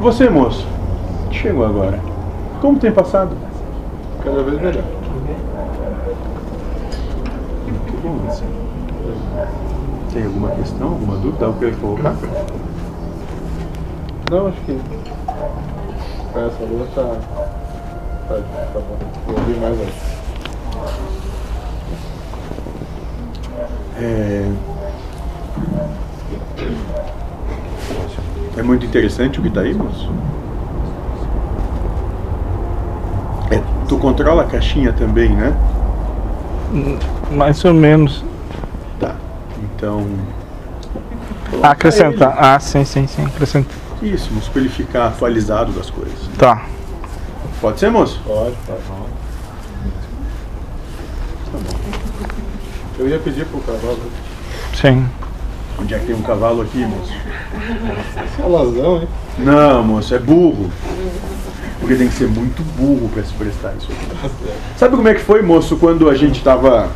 Você, moço, chegou agora. Como tem passado? Cada vez melhor. Que bom, assim. Tem alguma questão, alguma dúvida, algo que eu ia colocar? Não, acho que com essa lua tá. Tá, tá bom. Vou ouvir mais aí. É... é muito interessante o que está aí, moço. É, tu controla a caixinha também, né? Hum, Mais ou menos. Tá. Então. Ah, acrescentar. Ah, sim, sim, sim. Acrescentar. Isso, moço, para ele ficar atualizado das coisas. Tá. Pode ser, moço? Pode, pode. Eu ia pedir pro cavalo. Sim. Onde é que tem um cavalo aqui, moço? Salazão, hein? Não, moço, é burro. Porque tem que ser muito burro para se prestar isso aqui. Sabe como é que foi, moço, quando a gente tava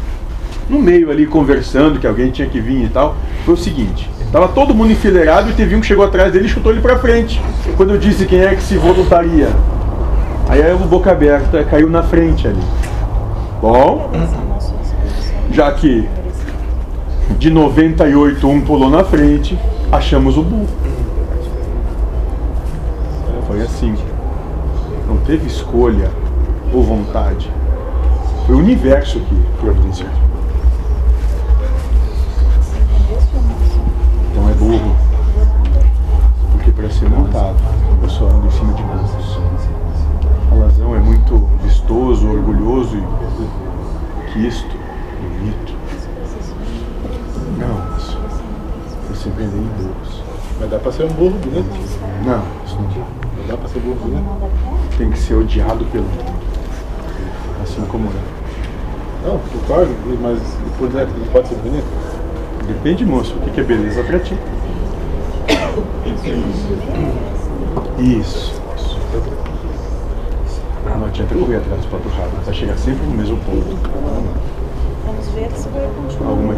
no meio ali conversando, que alguém tinha que vir e tal? Foi o seguinte, tava todo mundo enfileirado e teve um que chegou atrás dele e chutou ele pra frente. Quando eu disse quem é que se voluntaria. Aí o boca aberta caiu na frente ali. Bom, já que de 98 um pulou na frente, achamos o burro. Foi assim. Não teve escolha ou vontade. Foi o universo que providenciou. Então é burro. Porque para ser montado, eu só ando em cima de burros. Alazão é muito vistoso, orgulhoso e quisto, bonito. Não, isso. Você vende em burros. Mas dá pra ser um burro bonito. Não, isso não. Não dá pra ser burro bonito. Tem que ser odiado pelo mundo. Assim como é. Não, concordo, mas por dentro ele pode ser bonito. Depende, moço, o que é beleza pra ti. Isso. Não adianta correr atrás do pato rabo, vai chegar sempre no mesmo ponto. Vamos ver se vai continuar. Alguma